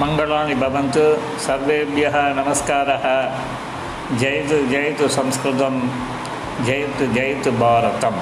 மங்களாணி பவந்து சர்வேபிய நமஸ்கார ஜெயது ஜெயது சம்ஸ்கிருதம் ஜெயத்து ஜெயத்து பாரதம்